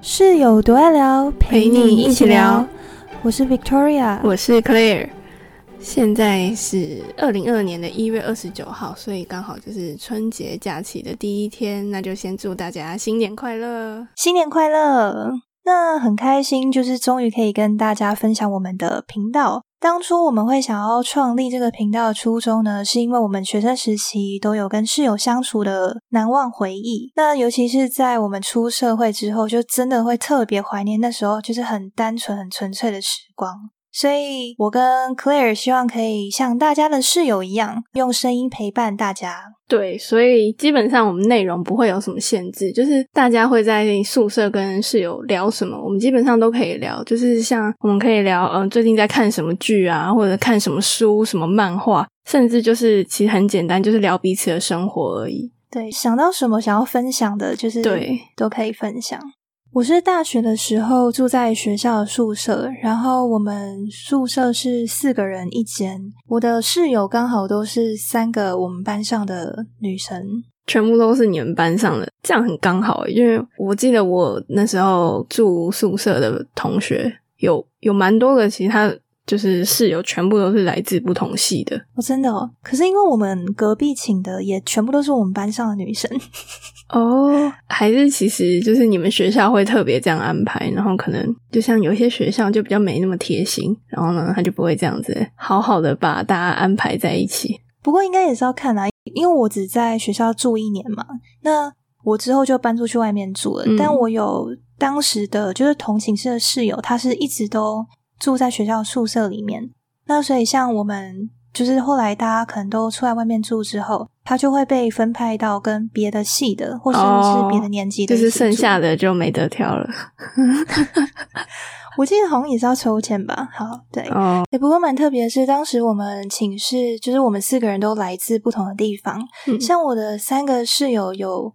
室友多爱聊，陪你一起聊。我是 Victoria，我是 Claire。现在是二零二二年的一月二十九号，所以刚好就是春节假期的第一天，那就先祝大家新年快乐，新年快乐！那很开心，就是终于可以跟大家分享我们的频道。当初我们会想要创立这个频道的初衷呢，是因为我们学生时期都有跟室友相处的难忘回忆。那尤其是在我们出社会之后，就真的会特别怀念那时候就是很单纯、很纯粹的时光。所以，我跟 Claire 希望可以像大家的室友一样，用声音陪伴大家。对，所以基本上我们内容不会有什么限制，就是大家会在宿舍跟室友聊什么，我们基本上都可以聊。就是像我们可以聊，嗯，最近在看什么剧啊，或者看什么书、什么漫画，甚至就是其实很简单，就是聊彼此的生活而已。对，想到什么想要分享的，就是对，都可以分享。我是大学的时候住在学校的宿舍，然后我们宿舍是四个人一间，我的室友刚好都是三个我们班上的女生，全部都是你们班上的，这样很刚好。因为我记得我那时候住宿舍的同学有有蛮多个，其他。就是室友全部都是来自不同系的哦，真的哦。可是因为我们隔壁寝的也全部都是我们班上的女生哦，还是其实就是你们学校会特别这样安排，然后可能就像有一些学校就比较没那么贴心，然后呢他就不会这样子好好的把大家安排在一起。不过应该也是要看啊，因为我只在学校住一年嘛，那我之后就搬出去外面住了。但我有当时的就是同寝室的室友，他是一直都。住在学校宿舍里面，那所以像我们就是后来大家可能都出来外面住之后，他就会被分派到跟别的系的，或者是别的年级的，就是剩下的就没得挑了。我记得好像也是要抽签吧？好，对，也不过蛮特别的是，当时我们寝室就是我们四个人都来自不同的地方，像我的三个室友有。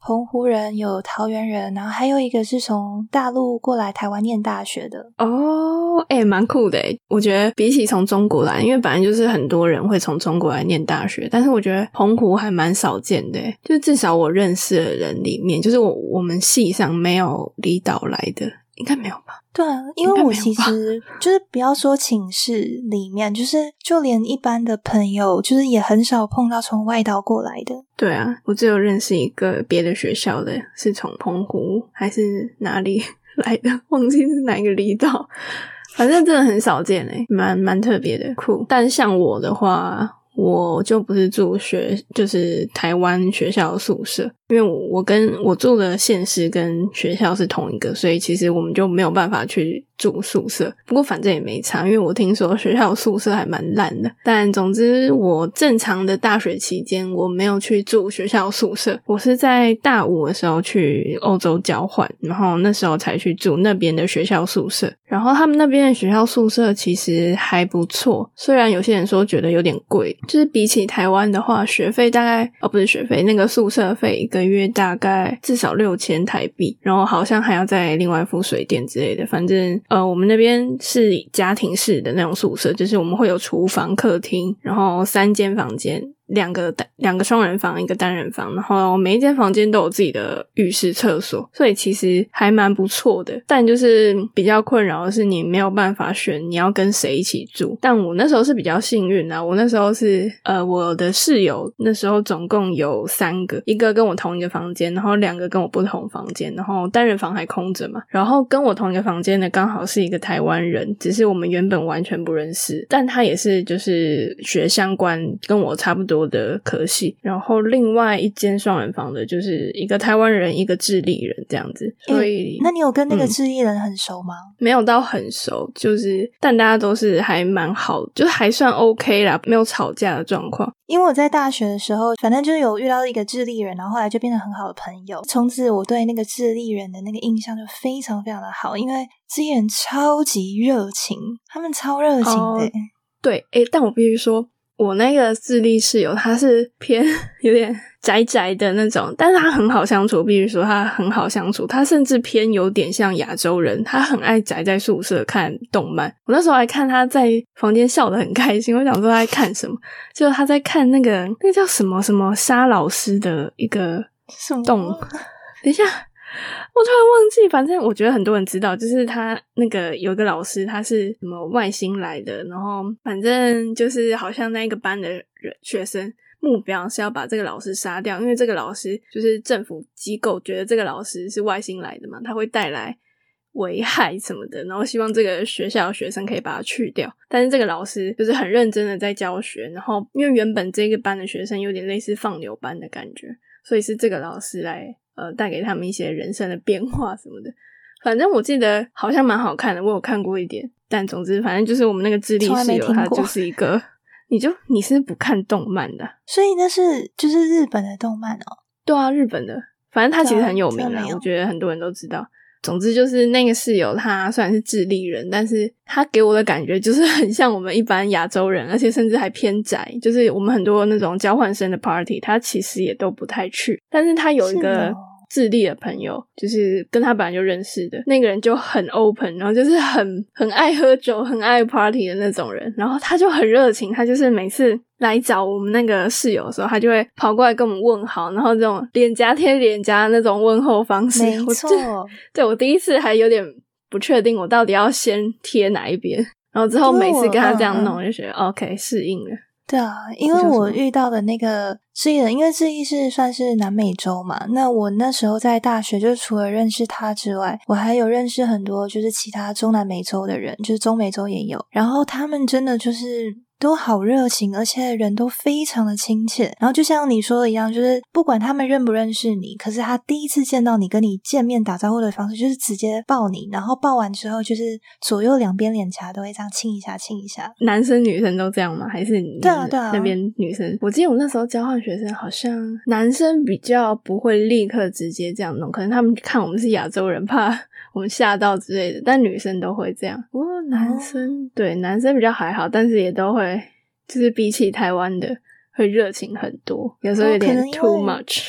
澎湖人有桃园人，然后还有一个是从大陆过来台湾念大学的哦，哎，蛮酷的哎。我觉得比起从中国来，因为本来就是很多人会从中国来念大学，但是我觉得澎湖还蛮少见的，就至少我认识的人里面，就是我我们系上没有离岛来的。应该没有吧？对啊，因为我其实 就是不要说寝室里面，就是就连一般的朋友，就是也很少碰到从外岛过来的。对啊，我只有认识一个别的学校的，是从澎湖还是哪里 来的，忘记是哪一个离岛，反正真的很少见诶，蛮蛮特别的酷。但像我的话。我就不是住学，就是台湾学校宿舍，因为我跟我住的县市跟学校是同一个，所以其实我们就没有办法去。住宿舍，不过反正也没差，因为我听说学校宿舍还蛮烂的。但总之，我正常的大学期间，我没有去住学校宿舍。我是在大五的时候去欧洲交换，然后那时候才去住那边的学校宿舍。然后他们那边的学校宿舍其实还不错，虽然有些人说觉得有点贵，就是比起台湾的话，学费大概哦不是学费，那个宿舍费一个月大概至少六千台币，然后好像还要再另外付水电之类的，反正。呃，我们那边是家庭式的那种宿舍，就是我们会有厨房、客厅，然后三间房间。两个单两个双人房，一个单人房，然后每一间房间都有自己的浴室、厕所，所以其实还蛮不错的。但就是比较困扰的是，你没有办法选你要跟谁一起住。但我那时候是比较幸运啊，我那时候是呃，我的室友那时候总共有三个，一个跟我同一个房间，然后两个跟我不同房间，然后单人房还空着嘛。然后跟我同一个房间的刚好是一个台湾人，只是我们原本完全不认识，但他也是就是学相关，跟我差不多。的科系，然后另外一间双人房的，就是一个台湾人，一个智利人这样子。所以，那你有跟那个智利人很熟吗？没有到很熟，就是但大家都是还蛮好，就是还算 OK 啦，没有吵架的状况。因为我在大学的时候，反正就是有遇到一个智利人，然后后来就变成很好的朋友。从此我对那个智利人的那个印象就非常非常的好，因为智利人超级热情，他们超热情的。对，哎，但我必须说。我那个智利室友，他是偏 有点宅宅的那种，但是他很好相处。比如说，他很好相处，他甚至偏有点像亚洲人，他很爱宅在宿舍看动漫。我那时候还看他在房间笑得很开心，我想说他在看什么，就他在看那个那叫什么什么沙老师的一个动。等一下。我突然忘记，反正我觉得很多人知道，就是他那个有个老师，他是什么外星来的，然后反正就是好像那个班的学生目标是要把这个老师杀掉，因为这个老师就是政府机构觉得这个老师是外星来的嘛，他会带来危害什么的，然后希望这个学校的学生可以把它去掉。但是这个老师就是很认真的在教学，然后因为原本这个班的学生有点类似放牛班的感觉，所以是这个老师来。呃，带给他们一些人生的变化什么的，反正我记得好像蛮好看的，我有看过一点。但总之，反正就是我们那个智力室友，他就是一个，你就你是不看动漫的，所以那是就是日本的动漫哦。对啊，日本的，反正他其实很有名啊，我觉得很多人都知道。总之就是那个室友，他虽然是智利人，但是他给我的感觉就是很像我们一般亚洲人，而且甚至还偏宅。就是我们很多那种交换生的 party，他其实也都不太去，但是他有一个。智利的朋友，就是跟他本来就认识的那个人，就很 open，然后就是很很爱喝酒、很爱 party 的那种人。然后他就很热情，他就是每次来找我们那个室友的时候，他就会跑过来跟我们问好，然后这种脸颊贴脸颊那种问候方式，没错。对我第一次还有点不确定，我到底要先贴哪一边，然后之后每次跟他这样弄，我就觉得 OK 适应了。对啊，因为我遇到的那个智利人，因为智利是算是南美洲嘛，那我那时候在大学，就除了认识他之外，我还有认识很多就是其他中南美洲的人，就是中美洲也有，然后他们真的就是。都好热情，而且人都非常的亲切。然后就像你说的一样，就是不管他们认不认识你，可是他第一次见到你，跟你见面打招呼的方式就是直接抱你，然后抱完之后就是左右两边脸颊都会这样亲一下，亲一下。男生女生都这样吗？还是对啊对啊？那边女生，我记得我那时候交换学生，好像男生比较不会立刻直接这样弄，可能他们看我们是亚洲人，怕我们吓到之类的。但女生都会这样。不过，男生对男生比较还好，但是也都会。就是比起台湾的会热情很多，有时候有点 too much。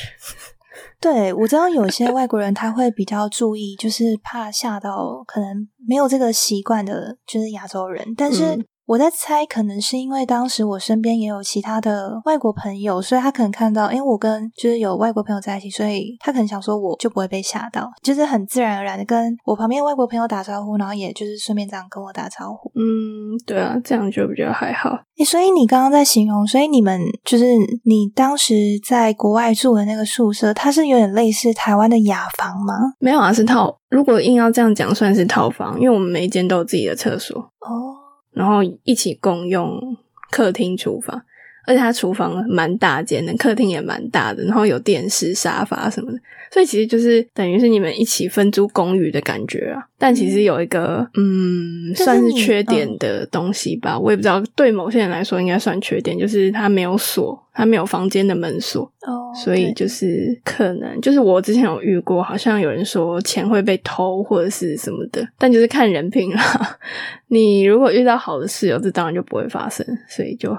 对我知道有些外国人他会比较注意，就是怕吓到可能没有这个习惯的，就是亚洲人，但是。我在猜，可能是因为当时我身边也有其他的外国朋友，所以他可能看到，哎，我跟就是有外国朋友在一起，所以他可能想说，我就不会被吓到，就是很自然而然的跟我旁边外国朋友打招呼，然后也就是顺便这样跟我打招呼。嗯，对啊，这样就比较还好。所以你刚刚在形容，所以你们就是你当时在国外住的那个宿舍，它是有点类似台湾的雅房吗？没有啊，是套。如果硬要这样讲，算是套房，因为我们每一间都有自己的厕所。哦。然后一起共用客厅、厨房，而且它厨房蛮大间的，客厅也蛮大的，然后有电视、沙发什么的，所以其实就是等于是你们一起分租公寓的感觉啊。但其实有一个嗯，算是缺点的东西吧，我也不知道，对某些人来说应该算缺点，就是它没有锁，它没有房间的门锁。哦，所以就是可能就是我之前有遇过，好像有人说钱会被偷或者是什么的，但就是看人品啦。你如果遇到好的室友，这当然就不会发生，所以就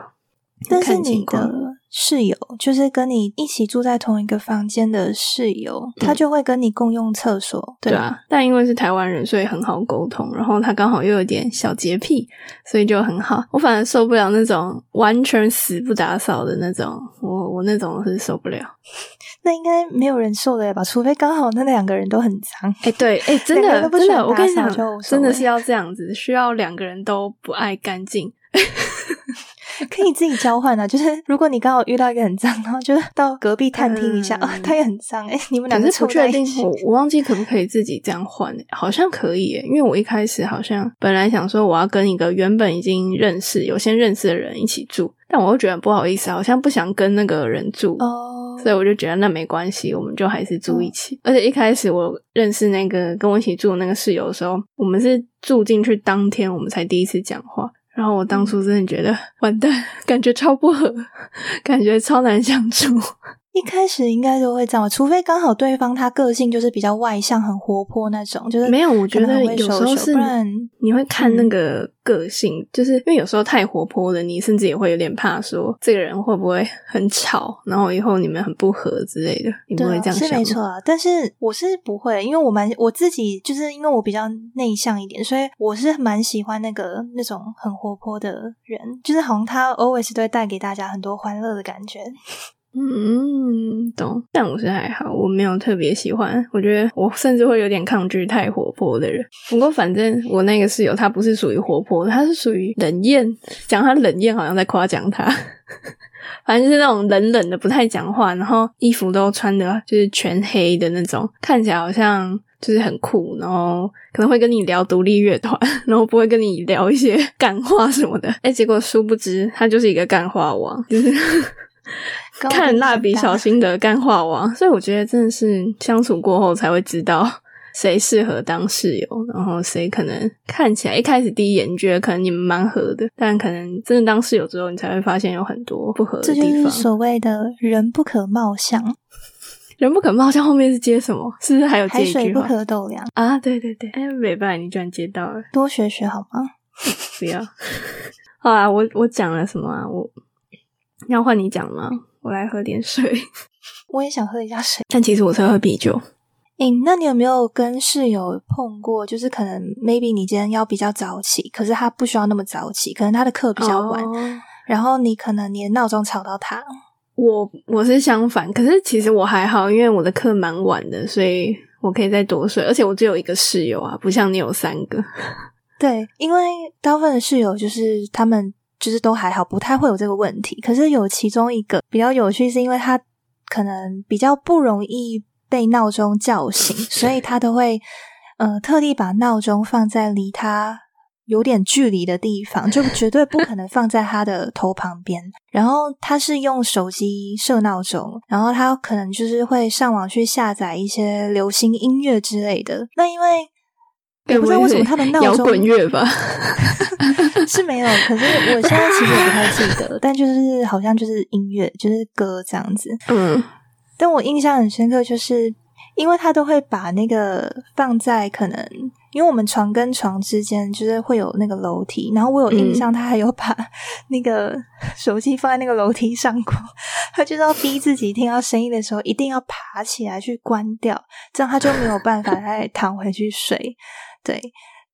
看情况。室友就是跟你一起住在同一个房间的室友，他就会跟你共用厕所，对啊。但因为是台湾人，所以很好沟通。然后他刚好又有点小洁癖，所以就很好。我反而受不了那种完全死不打扫的那种，我我那种是受不了。那应该没有人受得了吧？除非刚好那两个人都很脏。哎，对，哎，真的真的，我跟你讲，真的是要这样子，需要两个人都不爱干净。可以自己交换啊，就是如果你刚好遇到一个很脏，然后就到隔壁探听一下哦，他也很脏哎，你们两个不确定，我我忘记可不可以自己这样换，好像可以诶，因为我一开始好像本来想说我要跟一个原本已经认识、有先认识的人一起住，但我又觉得不好意思，好像不想跟那个人住哦，所以我就觉得那没关系，我们就还是住一起。而且一开始我认识那个跟我一起住的那个室友的时候，我们是住进去当天我们才第一次讲话。然后我当初真的觉得完蛋，感觉超不合，感觉超难相处。一开始应该都会这样，除非刚好对方他个性就是比较外向、很活泼那种，就是没有。我觉得有时候是你会看那嗯个个性，就是因为有时候太活泼了，你甚至也会有点怕说这个人会不会很吵，然后以后你们很不合之类的，你不会这样想吗？是没错啊。但是我是不会，因为我蛮我自己就是因为我比较内向一点，所以我是蛮喜欢那个那种很活泼的人，就是好像他 always 都会带给大家很多欢乐的感觉。嗯，懂。但我是还好，我没有特别喜欢。我觉得我甚至会有点抗拒太活泼的人。不过反正我那个室友他不是属于活泼的，他是属于冷艳。讲他冷艳，好像在夸奖他。反正就是那种冷冷的，不太讲话，然后衣服都穿的就是全黑的那种，看起来好像就是很酷，然后可能会跟你聊独立乐团，然后不会跟你聊一些 干话什么的。哎，结果殊不知他就是一个干话王，就是。看蜡笔小新的 干话王，所以我觉得真的是相处过后才会知道 谁适合当室友，然后谁可能看起来一开始第一眼你觉得可能你们蛮合的，但可能真的当室友之后，你才会发现有很多不合的这就是地方。所谓的人不可貌相，人不可貌相，后面是接什么？是不是还有接海水不可斗量，啊？对对对，哎，美拜，你居然接到了，多学学好吗？不要。好啊，我我讲了什么啊？我要换你讲吗？我来喝点水。我也想喝一下水。但其实我是喝啤酒。诶，那你有没有跟室友碰过？就是可能 maybe 你今天要比较早起，可是他不需要那么早起，可能他的课比较晚，哦然后你可能你的闹钟吵到他。我我是相反，可是其实我还好，因为我的课蛮晚的，所以我可以再多睡。而且我只有一个室友啊，不像你有三个。对，因为大部分的室友就是他们就是都还好，不太会有这个问题。可是有其中一个比较有趣，是因为他可能比较不容易被闹钟叫醒，所以他都会呃特地把闹钟放在离他有点距离的地方，就绝对不可能放在他的头旁边。然后他是用手机设闹钟，然后他可能就是会上网去下载一些流行音乐之类的。那因为我不知道为什么他的闹钟摇滚乐吧？是没有，可是我现在其实也不太记得，但就是好像就是音乐，就是歌这样子。嗯，但我印象很深刻，就是因为他都会把那个放在可能，因为我们床跟床之间就是会有那个楼梯，然后我有印象，他还有把那个手机放在那个楼梯上过，他就是要逼自己听到声音的时候一定要爬起来去关掉，这样他就没有办法再躺回去睡。对，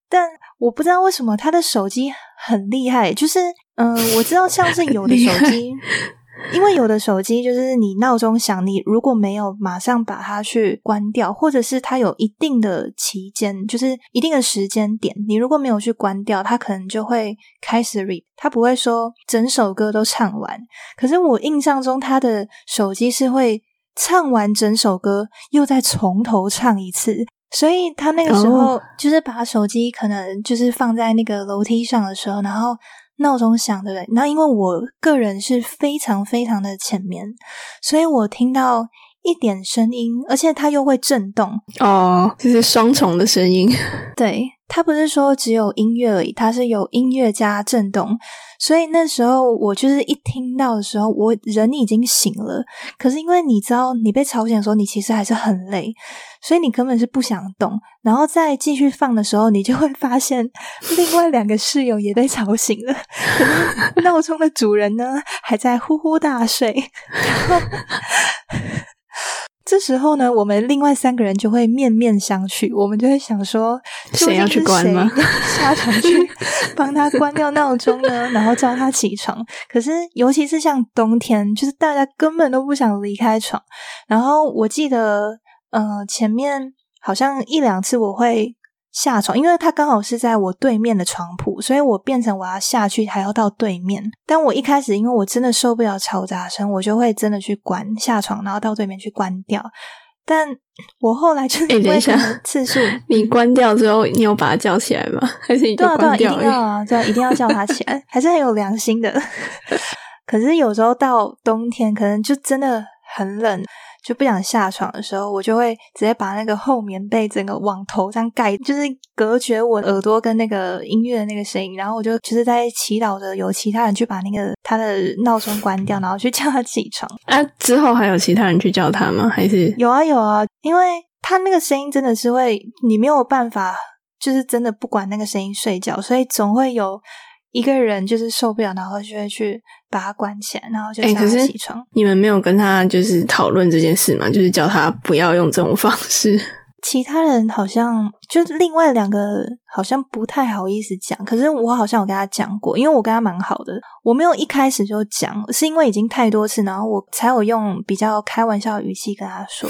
但我不知道为什么他的手机很厉害，就是嗯、呃我知道像是有的手机。因为有的手机就是你闹钟响，你如果没有马上把它去关掉，或者是它有一定的期间，就是一定的时间点，你如果没有去关掉，它可能就会开始 re，它不会说整首歌都唱完。可是我印象中，他的手机是会唱完整首歌，又再从头唱一次。所以他那个时候哦就是把手机可能就是放在那个楼梯上的时候，然后闹钟响，对不对？那因为我个人是非常非常的浅眠，所以我听到一点声音，而且它又会震动。哦，这是双重的声音。对，它不是说只有音乐而已，它是有音乐加震动。所以那时候我就是一听到的时候，我人已经醒了，可是因为你知道你被吵醒的时候，你其实还是很累，所以你根本是不想动。然后再继续放的时候，你就会发现另外两个室友也被吵醒了，可 是闹钟的主人呢还在呼呼大睡。然后这时候呢，我们另外三个人就会面面相觑，我们就会想说，究谁要去关吗 下床去帮他关掉闹钟呢？然后叫他起床。可是，尤其是像冬天，就是大家根本都不想离开床。然后我记得，呃，前面好像一两次我会下床，因为他刚好是在我对面的床铺，所以我变成我要下去，还要到对面。但我一开始，因为我真的受不了嘈杂声，我就会真的去关下床，然后到对面去关掉。但 我后来就是因为诶等一下次数，你关掉之后，你有把他叫起来吗？还是你对啊，对啊，一关掉啊，对啊，一定要叫他起来，还是很有良心的。可是有时候到冬天，可能就真的很冷，就不想下床的时候，我就会直接把那个厚棉被整个往头上盖，就是隔绝我耳朵跟那个音乐的那个声音。然后我就就是在祈祷着有其他人去把那个他的闹钟关掉，然后去叫他起床。啊，之后还有其他人去叫他吗？还是有啊有啊，因为他那个声音真的是会，你没有办法，就是真的不管那个声音睡觉，所以总会有。一个人就是受不了，然后就会去把他关起来，然后就叫他起床。你们没有跟他就是讨论这件事吗？就是叫他不要用这种方式。其他人好像就另外两个好像不太好意思讲，可是我好像有跟他讲过，因为我跟他蛮好的，我没有一开始就讲，是因为已经太多次，然后我才有用比较开玩笑的语气跟他说。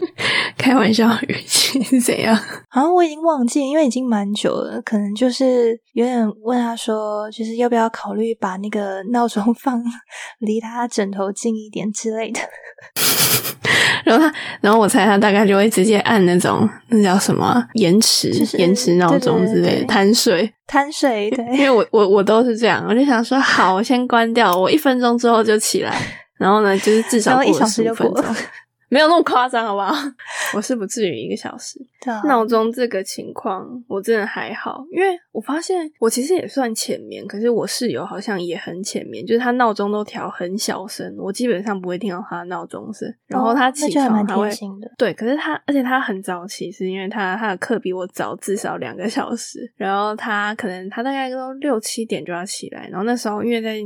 开玩笑语气是怎样？好像我已经忘记，因为已经蛮久了，可能就是有点问他说，就是要不要考虑把那个闹钟放离他枕头近一点之类的。然后他，然后我猜他大概就会直接按那种那叫什么延迟延迟闹钟之类的贪睡贪睡。对，因为我我我都是这样，我就想说好，我先关掉，我一分钟之后就起来，然后呢，就是至少一小时就过。没有那么夸张，好不好？我是不至于一个小时。闹钟这个情况，我真的还好，因为我发现我其实也算浅眠，可是我室友好像也很浅眠，就是他闹钟都调很小声，我基本上不会听到他的闹钟声。然后他起床他会对，可是他而且他很早起，是因为他他的课比我早至少两个小时，然后他可能他大概都六七点就要起来，然后那时候因为在。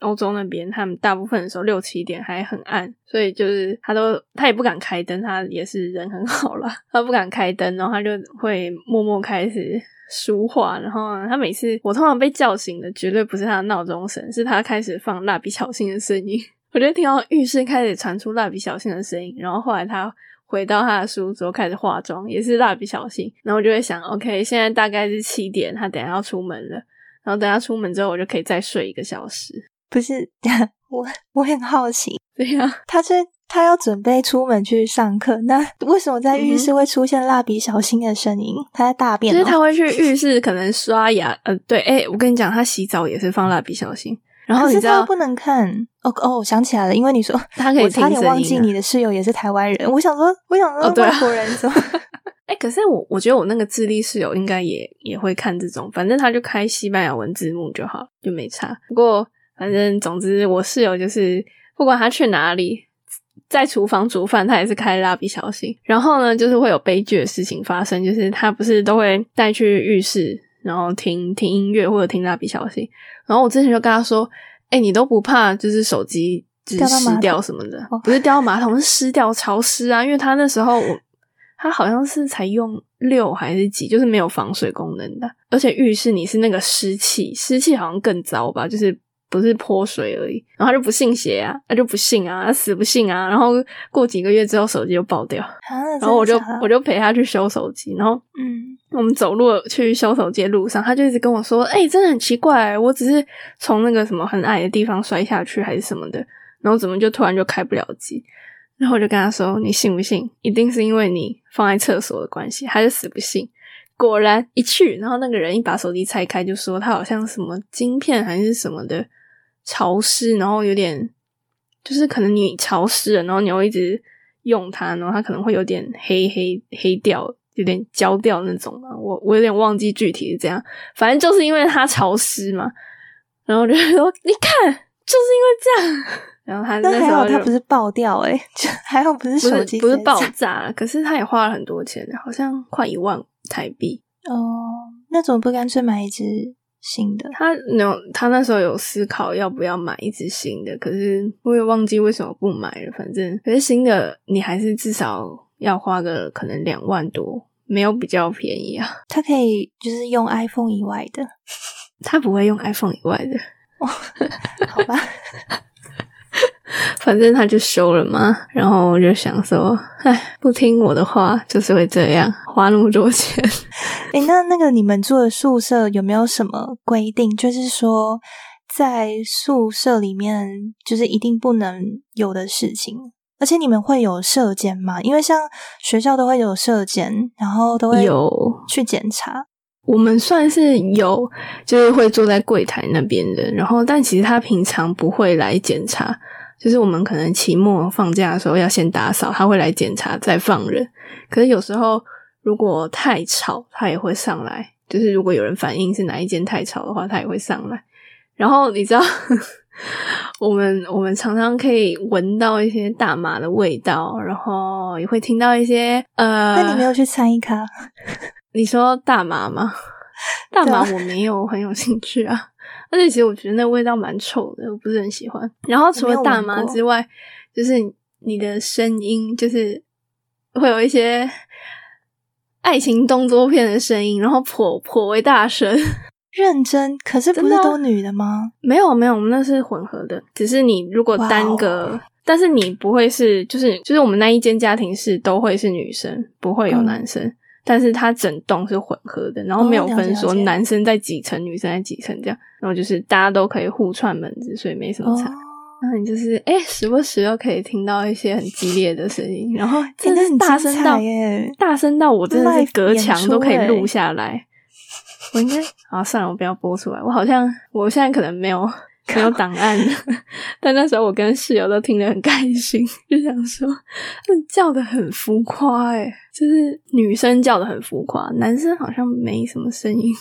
欧洲那边，他们大部分的时候六七点还很暗，所以就是他都他也不敢开灯，他也是人很好了，他不敢开灯，然后他就会默默开始书画，然后他每次我通常被叫醒的绝对不是他的闹钟声，是他开始放蜡笔小新的声音，我就听到浴室开始传出蜡笔小新的声音，然后后来他回到他的书桌开始化妆，也是蜡笔小新，然后我就会想，OK，现在大概是七点，他等下要出门了，然后等他出门之后，我就可以再睡一个小时。不是 我，我很好奇，对呀，他是他要准备出门去上课，那为什么在浴室会出现蜡笔小新的声音？他在大便，就是他会去 浴室可能刷牙，呃，对，哎，我跟你讲，他洗澡也是放蜡笔小新，然后你知道不能看，哦哦，我想起来了，因为你说他可以，我差点忘记你的室友也是台湾人，我想说，我想说外国人怎么？哎，可是我我觉得我那个智力室友应该也也会看这种，反正他就开西班牙文字幕就好，就没差。不过。反正总之，我室友就是不管他去哪里，在厨房煮饭，他也是开蜡笔小新。然后呢，就是会有悲剧的事情发生，就是他不是都会带去浴室，然后听听音乐或者听蜡笔小新。然后我之前就跟他说：“哎，你都不怕就是手机就是湿掉什么的？不是掉到马桶，是湿掉潮湿啊！因为他那时候我他好像是才用六还是几，就是没有防水功能的。而且浴室你是那个湿气，湿气好像更糟吧，就是。”不是泼水而已，然后他就不信邪啊，他就不信啊，他死不信啊。然后过几个月之后，手机就爆掉，然后我就我就陪他去修手机。然后，嗯，我们走路去修手机的路上，他就一直跟我说：“哎，真的很奇怪，我只是从那个什么很矮的地方摔下去，还是什么的，然后怎么就突然就开不了机？”然后我就跟他说：“你信不信？一定是因为你放在厕所的关系。”他就死不信。果然一去，然后那个人一把手机拆开，就说他好像什么晶片还是什么的。潮湿，然后有点，就是可能你潮湿了，然后你又一直用它，然后它可能会有点黑黑黑掉，有点焦掉那种嘛。我我有点忘记具体是怎样，反正就是因为它潮湿嘛。然后就说你看，就是因为这样。然后他那还好，他不是爆掉哎，还好不是手机不是爆炸，可是他也花了很多钱，好像快一万台币哦。那怎么不干脆买一只？新的，他有他那时候有思考要不要买一只新的，可是我也忘记为什么不买了。反正可是新的，你还是至少要花个可能两万多，没有比较便宜啊。他可以就是用 iPhone 以外的，他不会用 iPhone 以外的。好吧。反正他就收了嘛，然后我就想说，哎，不听我的话就是会这样，花那么多钱。哎，那那个你们住的宿舍有没有什么规定？就是说，在宿舍里面就是一定不能有的事情。而且你们会有舍监吗？因为像学校都会有舍监，然后都会有去检查。我们算是有，就是会坐在柜台那边的，然后但其实他平常不会来检查。就是我们可能期末放假的时候要先打扫，他会来检查再放人。可是有时候如果太吵，他也会上来。就是如果有人反映是哪一间太吵的话，他也会上来。然后你知道，我们我们常常可以闻到一些大麻的味道，然后也会听到一些呃。那你没有去参一卡？你说大麻吗？大麻我没有很有兴趣啊，而且其实我觉得那味道蛮臭的，我不是很喜欢。然后除了大麻之外，就是你的声音，就是会有一些爱情动作片的声音，然后颇颇为大声。认真？可是不是都女的吗？没有没有，我们那是混合的。只是你如果单个，但是你不会是，就是就是我们那一间家庭是都会是女生，不会有男生。但是它整栋是混合的，然后没有分说男生在几层，女生在几层这样，然后就是大家都可以互串门子，所以没什么差。那你就是哎，时不时又可以听到一些很激烈的声音，然后真的是大声到大声到我真的是隔墙都可以录下来。我应该啊，算了，我不要播出来。我好像我现在可能没有。没有档案，但那时候我跟室友都听得很开心，就想说，叫的很浮夸，哎，就是女生叫的很浮夸，男生好像没什么声音。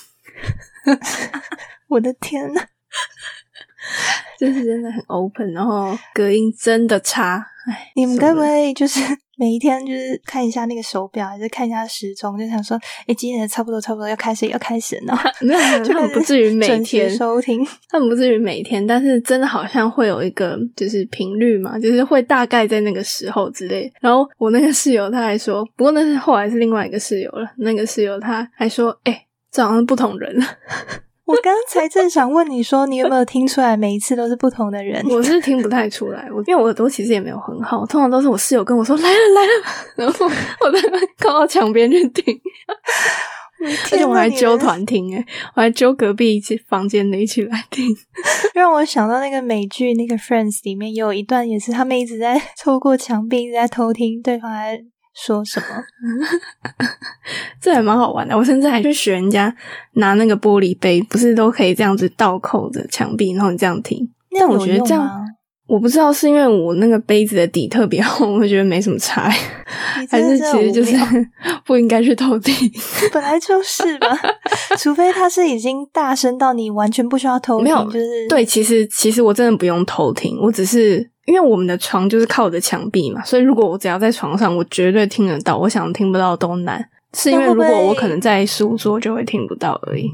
我的天呐，就是真的很 open，然后隔音真的差，哎，你们该不会就是？每一天就是看一下那个手表，还是看一下时钟，就想说，哎，今天差不多，差不多要开始，要开始了。没有，他们不至于每天收听，他们不至于每天，但是真的好像会有一个就是频率嘛，就是会大概在那个时候之类。然后我那个室友他还说，不过那是后来是另外一个室友了。那个室友他还说，哎，这好像不同人了。我刚才正想问你说，你有没有听出来每一次都是不同的人？我是听不太出来，我因为我耳朵其实也没有很好，通常都是我室友跟我说来了来了，然后我在靠到墙边去听，而且我还揪团听，诶我还揪隔壁一起房间的一起来听，让我想到那个美剧那个 Friends 里面有一段也是他们一直在透过墙壁一直在偷听对方在。说什么？这还蛮好玩的。我甚至还去学人家拿那个玻璃杯，不是都可以这样子倒扣着墙壁，然后你这样听。但我觉得这样，我不知道是因为我那个杯子的底特别厚，我觉得没什么差，还是其实就是 不应该去偷听。本来就是吧，除非他是已经大声到你完全不需要偷听。没有，就是对。其实其实我真的不用偷听，我只是。因为我们的床就是靠着墙壁嘛，所以如果我只要在床上，我绝对听得到。我想听不到都难，是因为如果我可能在书桌就会听不到而已。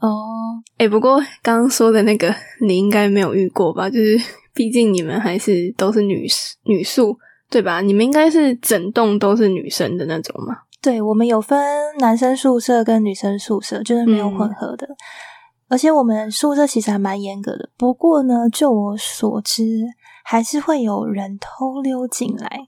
哦，哎，不过刚刚说的那个你应该没有遇过吧？就是毕竟你们还是都是女女宿，对吧？你们应该是整栋都是女生的那种嘛？对，我们有分男生宿舍跟女生宿舍，就是没有混合的。而且我们宿舍其实还蛮严格的。不过呢，就我所知。还是会有人偷溜进来，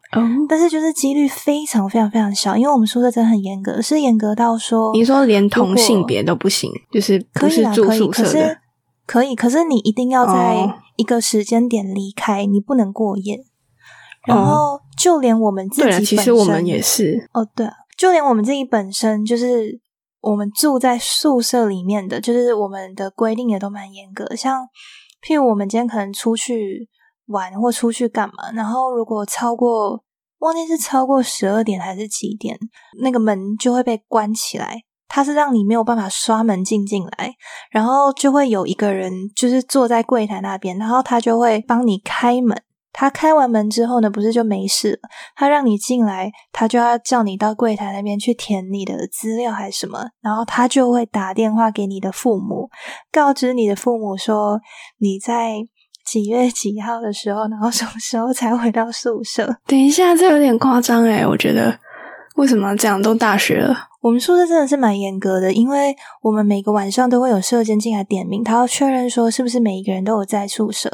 但是就是几率非常非常非常小，因为我们宿舍真的很严格，是严格到说，你说连同性别都不行，就是可以啦，可以，可是，可以，可是你一定要在一个时间点离开，你不能过夜。然后就连我们自己，其实我们也是哦，对，就连我们自己本身就是我们住在宿舍里面的，就是我们的规定也都蛮严格，像譬如我们今天可能出去。玩或出去干嘛？然后如果超过忘记是超过十二点还是几点，那个门就会被关起来。它是让你没有办法刷门进进来，然后就会有一个人就是坐在柜台那边，然后他就会帮你开门。他开完门之后呢，不是就没事了？他让你进来，他就要叫你到柜台那边去填你的资料还是什么，然后他就会打电话给你的父母，告知你的父母说你在。几月几号的时候，然后什么时候才回到宿舍？等一下，这有点夸张诶我觉得为什么这样？都大学了，我们宿舍真的是蛮严格的，因为我们每个晚上都会有舍监进来点名，他要确认说是不是每一个人都有在宿舍。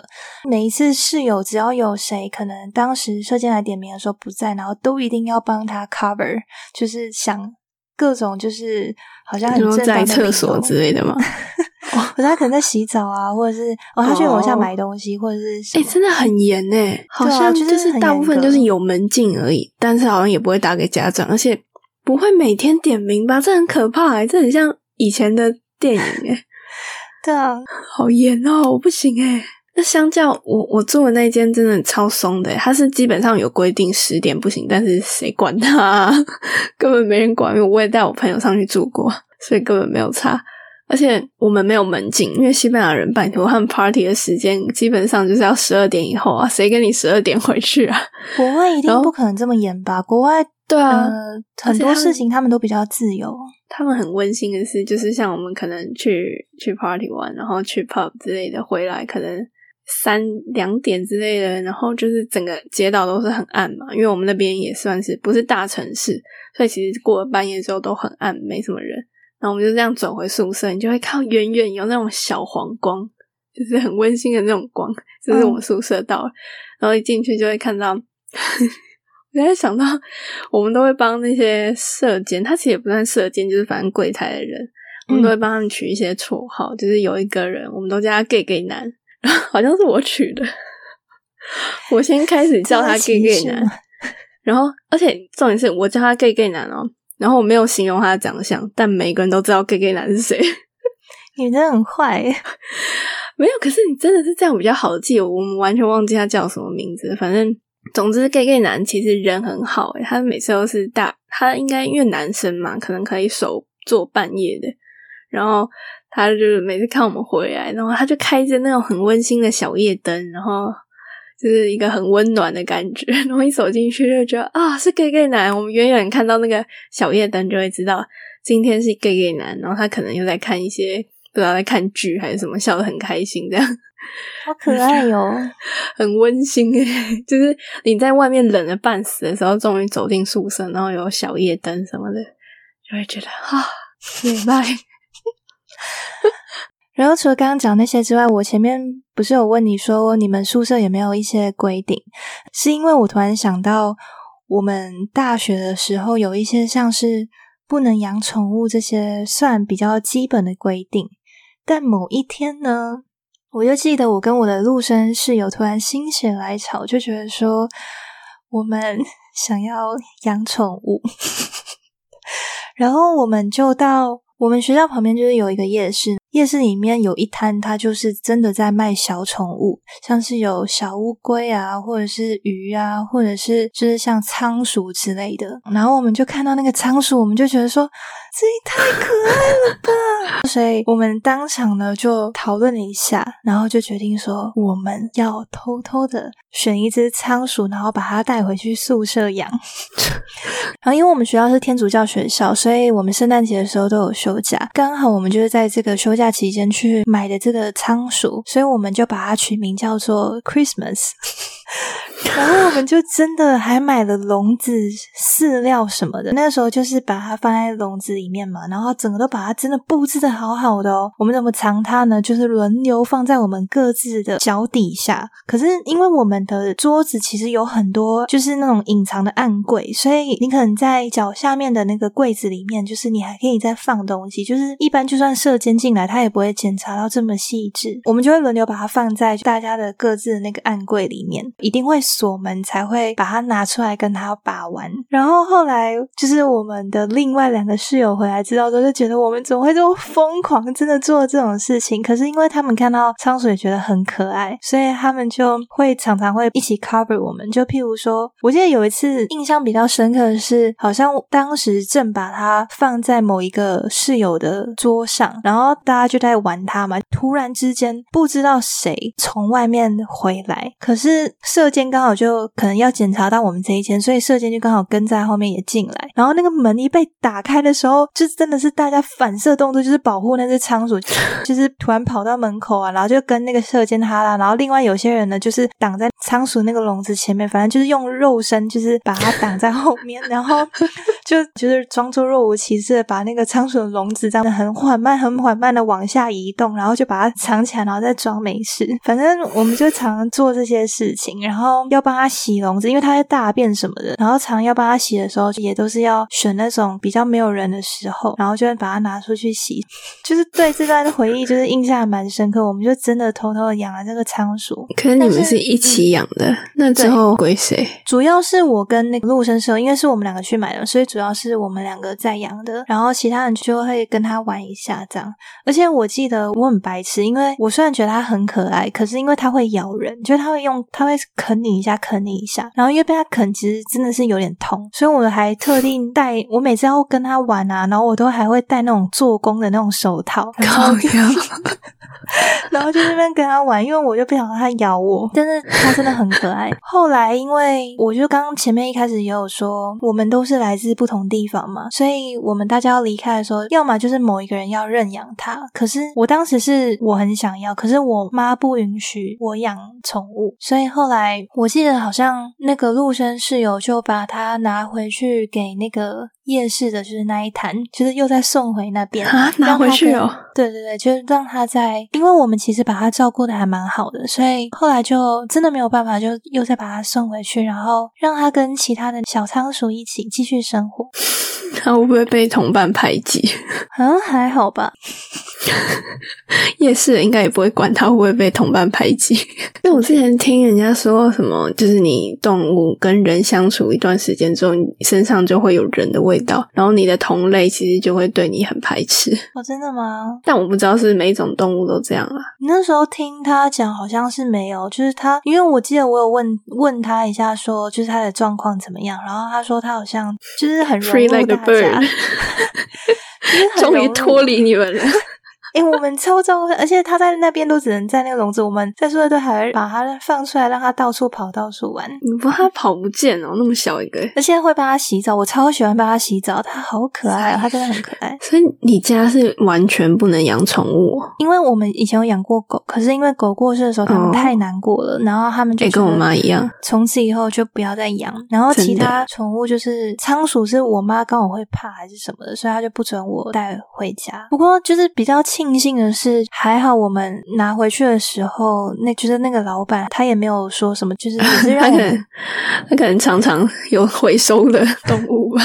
每一次室友只要有谁可能当时舍监来点名的时候不在，然后都一定要帮他 cover，就是想各种就是好像很在厕所之类的吗？可是他可能在洗澡啊，或者是哦，他去楼下买东西，或者是哎，真的很严哎，好像就是大部分就是有门禁而已，但是好像也不会打给家长，而且不会每天点名吧？这很可怕哎，这很像以前的电影哎。对啊，好严哦，我不行哎。那相较我我住的那间真的超松的，它是基本上有规定十点不行，但是谁管它？根本没人管，因为我也带我朋友上去住过，所以根本没有差。而且我们没有门禁，因为西班牙人拜托他们 party 的时间基本上就是要十二点以后啊，谁跟你十二点回去啊？国外一定不可能这么严吧？国外对啊，很多事情他们都比较自由。他们很温馨的是，就是像我们可能去去 party 玩，然后去 pub 之类的，回来可能三两点之类的，然后就是整个街道都是很暗嘛，因为我们那边也算是不是大城市，所以其实过了半夜之后都很暗，没什么人。然后我们就这样走回宿舍，你就会看到远远有那种小黄光，就是很温馨的那种光，就是我们宿舍到了。然后一进去就会看到，我在想到我们都会帮那些舍监，他其实也不算舍监，就是反正柜台的人，我们都会帮他们取一些绰号。就是有一个人，我们都叫他 “gay gay 男”，好像是我取的。我先开始叫他 “gay gay 男”，然后而且重点是我叫他 “gay gay 男”哦。然后我没有形容他的长相，但每个人都知道 gay gay 男是谁。你真的很坏，没有。可是你真的是这样比较好记，我们完全忘记他叫什么名字。反正总之，gay gay 男其实人很好诶，他每次都是大，他应该因为男生嘛，可能可以守做半夜的。然后他就每次看我们回来，然后他就开着那种很温馨的小夜灯，然后。就是一个很温暖的感觉，然后一走进去就觉得啊，是 gay gay 男。我们远远看到那个小夜灯，就会知道今天是 gay gay 男。然后他可能又在看一些不知道在看剧还是什么，笑得很开心，这样好可爱哟，很温馨诶。就是你在外面冷的半死的时候，终于走进宿舍，然后有小夜灯什么的，就会觉得啊，明白。然后除了刚刚讲那些之外，我前面不是有问你说你们宿舍有没有一些规定？是因为我突然想到，我们大学的时候有一些像是不能养宠物这些算比较基本的规定。但某一天呢，我就记得我跟我的陆生室友突然心血来潮，就觉得说我们 想要养宠物，然后我们就到我们学校旁边就是有一个夜市。夜市里面有一摊，它就是真的在卖小宠物，像是有小乌龟啊，或者是鱼啊，或者是就是像仓鼠之类的。然后我们就看到那个仓鼠，我们就觉得说这也太可爱了吧！所以我们当场呢就讨论了一下，然后就决定说我们要偷偷的选一只仓鼠，然后把它带回去宿舍养。然后因为我们学校是天主教学校，所以我们圣诞节的时候都有休假，刚好我们就是在这个休假。期间去买的这个仓鼠，所以我们就把它取名叫做 Christmas。然后我们就真的还买了笼子、饲料什么的。那时候就是把它放在笼子里面嘛，然后整个都把它真的布置的好好的哦。我们怎么藏它呢？就是轮流放在我们各自的脚底下。可是因为我们的桌子其实有很多就是那种隐藏的暗柜，所以你可能在脚下面的那个柜子里面，就是你还可以再放东西。就是一般就算射监进来，他也不会检查到这么细致。我们就会轮流把它放在大家的各自的那个暗柜里面，一定会。锁门才会把它拿出来跟他把玩，然后后来就是我们的另外两个室友回来知道之后，就觉得我们怎么会这么疯狂，真的做这种事情。可是因为他们看到仓鼠也觉得很可爱，所以他们就会常常会一起 cover 我们。就譬如说，我记得有一次印象比较深刻的是，好像当时正把它放在某一个室友的桌上，然后大家就在玩它嘛。突然之间，不知道谁从外面回来，可是射箭。刚好就可能要检查到我们这一间，所以射箭就刚好跟在后面也进来。然后那个门一被打开的时候，就真的是大家反射动作，就是保护那只仓鼠，就是突然跑到门口啊，然后就跟那个射箭哈啦。然后另外有些人呢，就是挡在仓鼠那个笼子前面，反正就是用肉身，就是把它挡在后面，然后就就是装作若无其事，把那个仓鼠的笼子这样很缓慢、很缓慢的往下移动，然后就把它藏起来，然后再装没事。反正我们就常常做这些事情，然后。要帮他洗笼子，因为他在大便什么的，然后常要帮他洗的时候，也都是要选那种比较没有人的时候，然后就会把它拿出去洗。就是对这段的回忆，就是印象还蛮深刻。我们就真的偷偷的养了这个仓鼠。可是你们是一起养的，那之后归谁？主要是我跟那个陆生舍友，因为是我们两个去买的，所以主主要是我们两个在养的，然后其他人就会跟他玩一下这样。而且我记得我很白痴，因为我虽然觉得它很可爱，可是因为它会咬人，就是它会用它会啃你一下，啃你一下，然后因为被它啃，其实真的是有点痛，所以我还特地带我每次要跟它玩啊，然后我都还会戴那种做工的那种手套，然后就然后就那边跟它玩，因为我就不想让它咬我，但是它真的很可爱。后来因为我就刚刚前面一开始也有说，我们都是来自不同地方嘛，所以我们大家要离开的时候，要么就是某一个人要认养它。可是我当时是我很想要，可是我妈不允许我养宠物，所以后来我记得好像那个陆生室友就把它拿回去给那个。夜市的就是那一坛，就是又再送回那边啊，拿回去哦。对对对，就是让他在，因为我们其实把他照顾的还蛮好的，所以后来就真的没有办法，就又再把他送回去，然后让他跟其他的小仓鼠一起继续生活。他会不会被同伴排挤？嗯，还好吧。夜市应该也不会管他会不会被同伴排挤。因为我之前听人家说什么，就是你动物跟人相处一段时间之后，你身上就会有人的味道，然后你的同类其实就会对你很排斥。哦，真的吗？但我不知道是每一种动物都这样啊。你那时候听他讲，好像是没有，就是他，因为我记得我有问问他一下，说就是他的状况怎么样，然后他说他好像就是很融入大家，终于脱离你们了。哎，我们超照顾，而且它在那边都只能在那个笼子，我们在宿舍都还把它放出来，让它到处跑，到处玩。你不怕跑不见哦？那么小一个，而且会帮它洗澡，我超喜欢帮它洗澡，它好可爱，哦它真的很可爱。所以你家是完全不能养宠物？因为我们以前有养过狗，可是因为狗过世的时候，他们太难过了，然后他们就跟我妈一样，从此以后就不要再养。然后其他宠物就是仓鼠，是我妈刚好会怕还是什么的，所以她就不准我带回家。不过就是比较庆。庆幸的是，还好我们拿回去的时候，那就是那个老板他也没有说什么，就是 他可能他可能常常有回收的动物吧，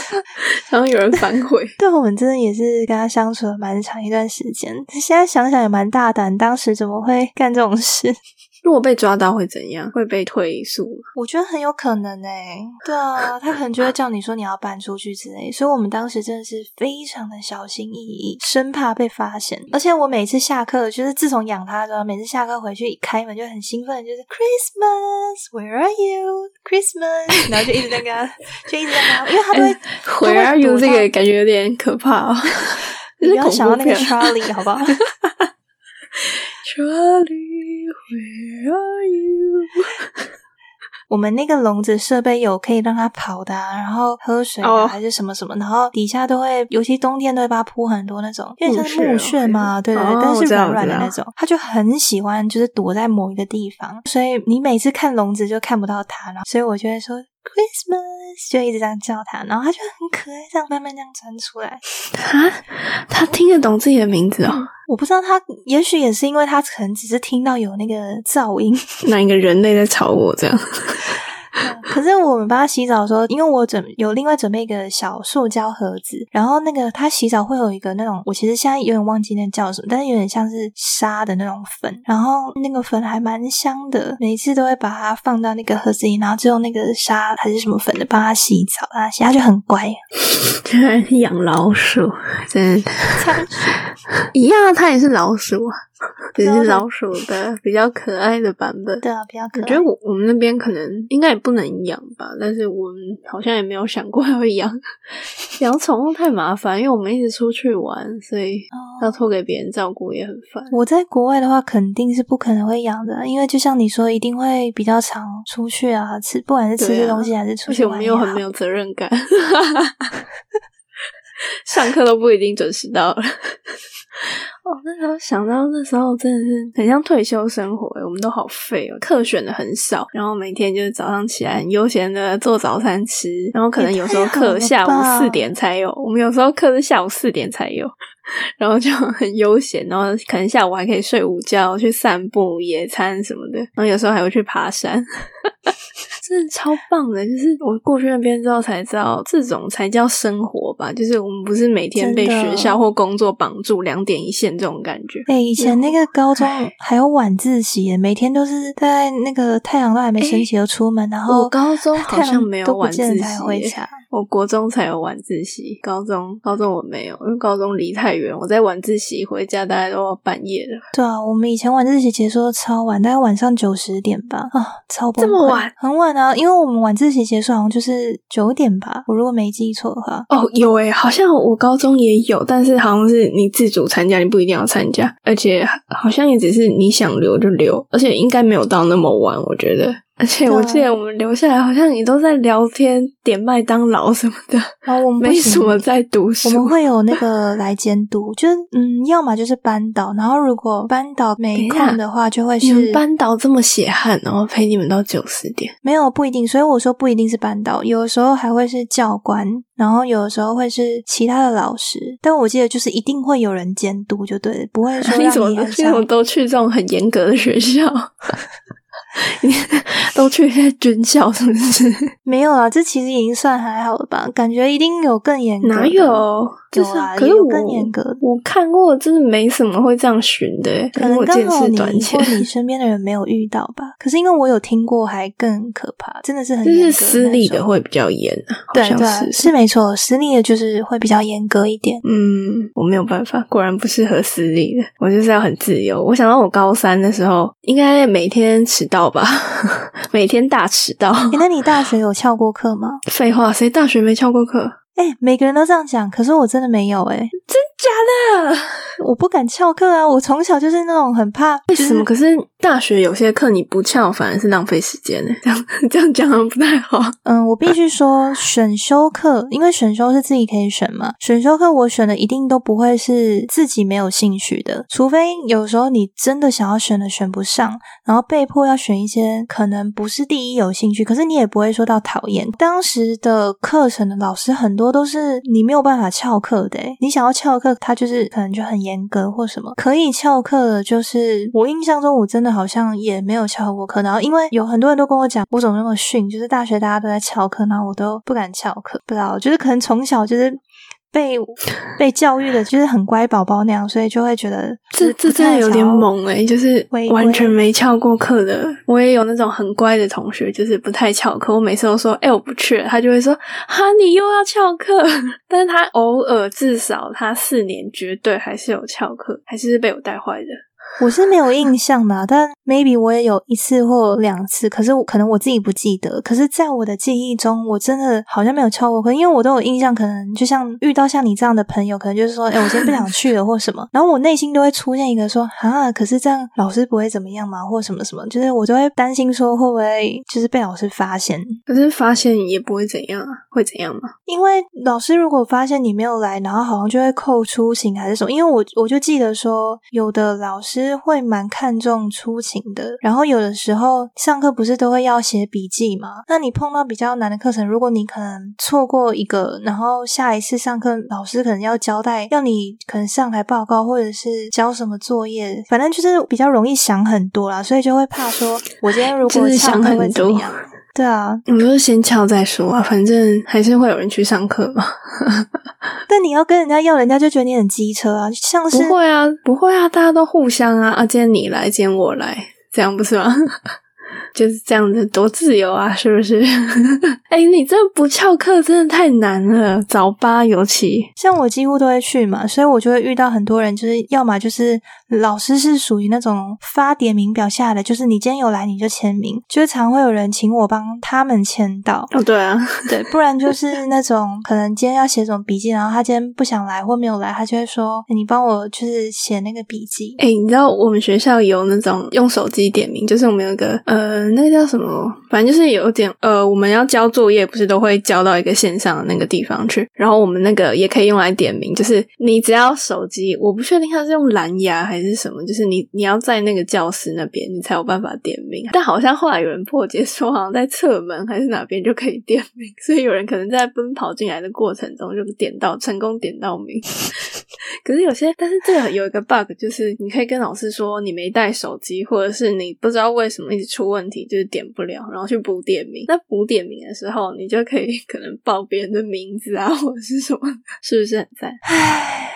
然后有人反悔。对我们真的也是跟他相处了蛮长一段时间，现在想想也蛮大胆，当时怎么会干这种事？如果被抓到会怎样？会被退宿？我觉得很有可能诶。对啊，他可能就会叫你说你要搬出去之类。所以我们当时真的是非常的小心翼翼，生怕被发现。而且我每次下课，就是自从养它之后，每次下课回去一开门就很兴奋，就是 Christmas，Where are you？Christmas，然后就一直在跟他，就一直在跟他，因为他都会 Where are you？这个感觉有点可怕哦。你不要想到那个 Charlie 好不好 ？Charlie，Where are you？我们那个笼子设备有可以让它跑的，然后喝水啊，还是什么什么，然后底下都会，尤其冬天都会把它铺很多那种，因为像木屑嘛，对对对，但是软软的那种，它就很喜欢，就是躲在某一个地方，所以你每次看笼子就看不到它，然后所以我就会说。Christmas 就一直这样叫他，然后他就很可爱，这样慢慢这样钻出来。啊，他听得懂自己的名字哦？我不知道，他也许也是因为他可能只是听到有那个噪音，那一个人类在吵我这样。可是我们帮他洗澡的时候，因为我准有另外准备一个小塑胶盒子，然后那个他洗澡会有一个那种，我其实现在有点忘记那叫什么，但是有点像是沙的那种粉，然后那个粉还蛮香的，每次都会把它放到那个盒子里，然后就用那个沙还是什么粉的帮他洗澡，他洗他就很乖。居 然养老鼠，真的 一样，它也是老鼠啊。只是老鼠的比较可爱的版本，对啊，比较可爱。我觉得我我们那边可能应该也不能养吧，但是我们好像也没有想过 要养养宠物太麻烦，因为我们一直出去玩，所以要托给别人照顾也很烦。我在国外的话，肯定是不可能会养的，因为就像你说，一定会比较常出去啊，吃不管是吃些东西还是出去玩，我们又很没有责任感，上课都不一定准时到了。哦，那时候想到那时候真的是很像退休生活我们都好废哦，课选的很少，然后每天就是早上起来很悠闲的做早餐吃，然后可能有时候课下午四点才有，我们有时候课是下午四点才有，然后就很悠闲，然后可能下午还可以睡午觉、去散步、野餐什么的，然后有时候还会去爬山。真的超棒的，就是我过去那边之后才知道，这种才叫生活吧。就是我们不是每天被学校或工作绑住两点一线这种感觉。哎，以前那个高中还有晚自习，每天都是在那个太阳都还没升起就出门，然后我高中好像没有晚自习。我国中才有晚自习，高中高中我没有，因为高中离太远，我在晚自习回家大概都要半夜了。对啊，我们以前晚自习结束超晚，大概晚上九十点吧，啊，超这么晚，很晚啊！因为我们晚自习结束好像就是九点吧，我如果没记错的话。哦，有诶，好像我高中也有，但是好像是你自主参加，你不一定要参加，而且好像也只是你想留就留，而且应该没有到那么晚，我觉得。而且我记得我们留下来，好像你都在聊天、点麦当劳什么的，然后我们没什么在读书。我们会有那 个来监督，就是嗯，要么就是班导，然后如果班导没空的话，就会是班导这么血汗，然后陪你们到九十点。没有不一定，所以我说不一定是班导，有的时候还会是教官，然后有的时候会是其他的老师。但我记得就是一定会有人监督，就对，不会 说你怎么你怎么都去这种很严格的学校。你都去军校是不是？没有啊，这其实已经算还好了吧？感觉一定有更严格。哪有？就是，可是更严格。我看过，真的没什么会这样巡的。可能刚好你或你身边的人没有遇到吧。可是因为我有听过，还更可怕，真的是很就是私立的会比较严啊。对对，是没错，私立的就是会比较严格一点。嗯，我没有办法，果然不适合私立的。我就是要很自由。我想到我高三的时候，应该每天迟到吧，每天大迟到。那你大学有翘过课吗？废话，谁大学没翘过课？哎，每个人都这样讲，可是我真的没有哎，真假的？我不敢翘课啊！我从小就是那种很怕。为什么？可是大学有些课你不翘，反而是浪费时间呢？这样这样讲不太好。嗯，我必须说，选修课，因为选修是自己可以选嘛。选修课我选的一定都不会是自己没有兴趣的，除非有时候你真的想要选的选不上，然后被迫要选一些可能不是第一有兴趣，可是你也不会说到讨厌。当时的课程的老师很多。都是你没有办法翘课的，你想要翘课，他就是可能就很严格或什么。可以翘课的，就是我印象中我真的好像也没有翘过课。然后因为有很多人都跟我讲，我怎么那么逊，就是大学大家都在翘课，然后我都不敢翘课。不知道，就是可能从小就是。被被教育的就是很乖宝宝那样，所以就会觉得这这真的有点猛诶，就是完全没翘过课的。我也有那种很乖的同学，就是不太翘课。我每次都说：“哎，我不去了。”他就会说：“哈，你又要翘课。”但是他偶尔至少他四年绝对还是有翘课，还是被我带坏的。我是没有印象的，但 maybe 我也有一次或两次，可是可能我自己不记得。可是，在我的记忆中，我真的好像没有翘过课，因为我都有印象。可能就像遇到像你这样的朋友，可能就是说，哎，我今天不想去了，或什么。然后我内心都会出现一个说，啊，可是这样老师不会怎么样嘛？或什么什么，就是我都会担心说，会不会就是被老师发现？可是发现也不会怎样啊，会怎样吗？因为老师如果发现你没有来，然后好像就会扣出勤还是什么。因为我我就记得说，有的老师。会蛮看重出勤的，然后有的时候上课不是都会要写笔记吗？那你碰到比较难的课程，如果你可能错过一个，然后下一次上课老师可能要交代，要你可能上台报告或者是交什么作业，反正就是比较容易想很多啦，所以就会怕说，我今天如果想很多。对啊，我们就先敲再说啊，反正还是会有人去上课嘛。但你要跟人家要，人家就觉得你很机车啊，像是不会啊，不会啊，大家都互相啊啊，今天你来，今天我来，这样不是吗？就是这样子，多自由啊，是不是？哎，你这不翘课真的太难了，早八尤其。像我几乎都会去嘛，所以我就会遇到很多人，就是要么就是老师是属于那种发点名表下的，就是你今天有来你就签名，就是常会有人请我帮他们签到。哦，对啊，对，不然就是那种可能今天要写什么笔记，然后他今天不想来或没有来，他就会说你帮我就是写那个笔记。哎，你知道我们学校有那种用手机点名，就是我们有个呃。呃，那个叫什么？反正就是有点呃，我们要交作业，不是都会交到一个线上的那个地方去。然后我们那个也可以用来点名，就是你只要手机，我不确定它是用蓝牙还是什么，就是你你要在那个教室那边，你才有办法点名。但好像后来有人破解说，好像在侧门还是哪边就可以点名，所以有人可能在奔跑进来的过程中就点到成功点到名。可是有些，但是这个有一个 bug，就是你可以跟老师说你没带手机，或者是你不知道为什么一直出问题，就是点不了，然后去补点名。那补点名的时候，你就可以可能报别人的名字啊，或者是什么，是不是很赞？唉，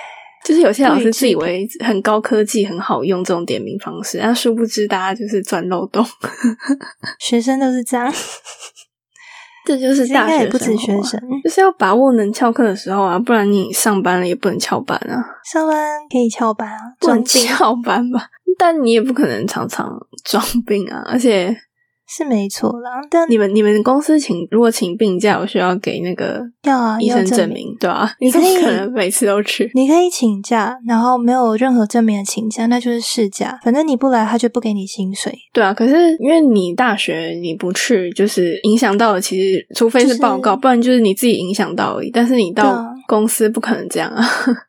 就是有些老师自以为很高科技、很好用这种点名方式，但殊不知大家就是钻漏洞。学生都是这样，这就是大学应该也不止学生，就是要把握能翘课的时候啊，不然你上班了也不能翘班啊，上班可以翘班啊，不能翘班吧？但你也不可能常常 装病啊，而且是没错啦，但你们你们公司请如果请病假，我需要给那个要啊医生证明，对啊，你可以可能每次都去？你可以请假，然后没有任何证明的请假，那就是事假。反正你不来，他就不给你薪水。对啊，可是因为你大学你不去，就是影响到了。其实除非是报告，就是不然就是你自己影响到而已。但是你到公司不可能这样啊，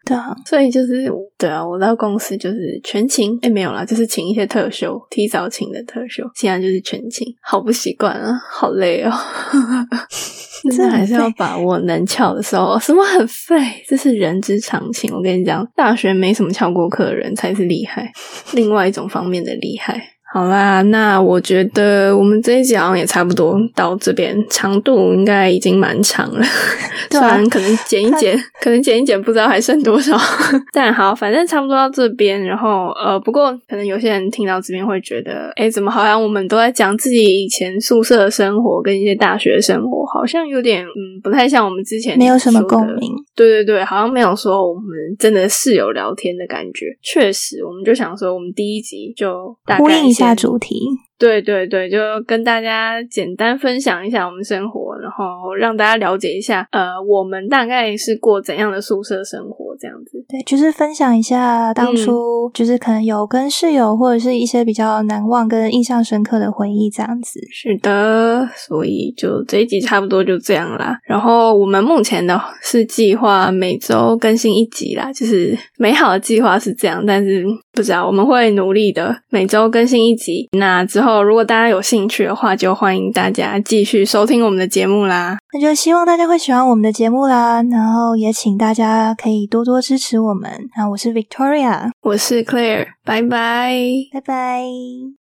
对啊，所以就是对啊，我到公司就是全勤，哎没有啦，就是请一些特休，提早请的特休，现在就是全勤，好不习惯啊，好累哦。真的还是要把握能翘的时候，什么很废，这是人之常情。我跟你讲，大学没什么翘过课的人才是厉害，另外一种方面的厉害。好啦，那我觉得我们这一集好像也差不多到这边，长度应该已经蛮长了，虽然可能剪一剪，可能剪一剪，不知道还剩多少。但好，反正差不多到这边。然后呃，不过可能有些人听到这边会觉得，哎，怎么好像我们都在讲自己以前宿舍的生活跟一些大学生活，好像有点嗯不太像我们之前没有什么共鸣。对对对，好像没有说我们真的室友聊天的感觉。确实，我们就想说，我们第一集就大概一下主题，对对对，就跟大家简单分享一下我们生活，然后让大家了解一下，呃，我们大概是过怎样的宿舍生活这样子。对，就是分享一下当嗯初就是可能有跟室友或者是一些比较难忘跟印象深刻的回忆这样子。是的，所以就这一集差不多就这样啦。然后我们目前的是计划每周更新一集啦，就是美好的计划是这样，但是不知道我们会努力的每周更新一集。那之后如果大家有兴趣的话，就欢迎大家继续收听我们的节目啦。那就希望大家会喜欢我们的节目啦，然后也请大家可以多多支持我们。那我是 Victoria，我是 Claire，拜拜。拜拜。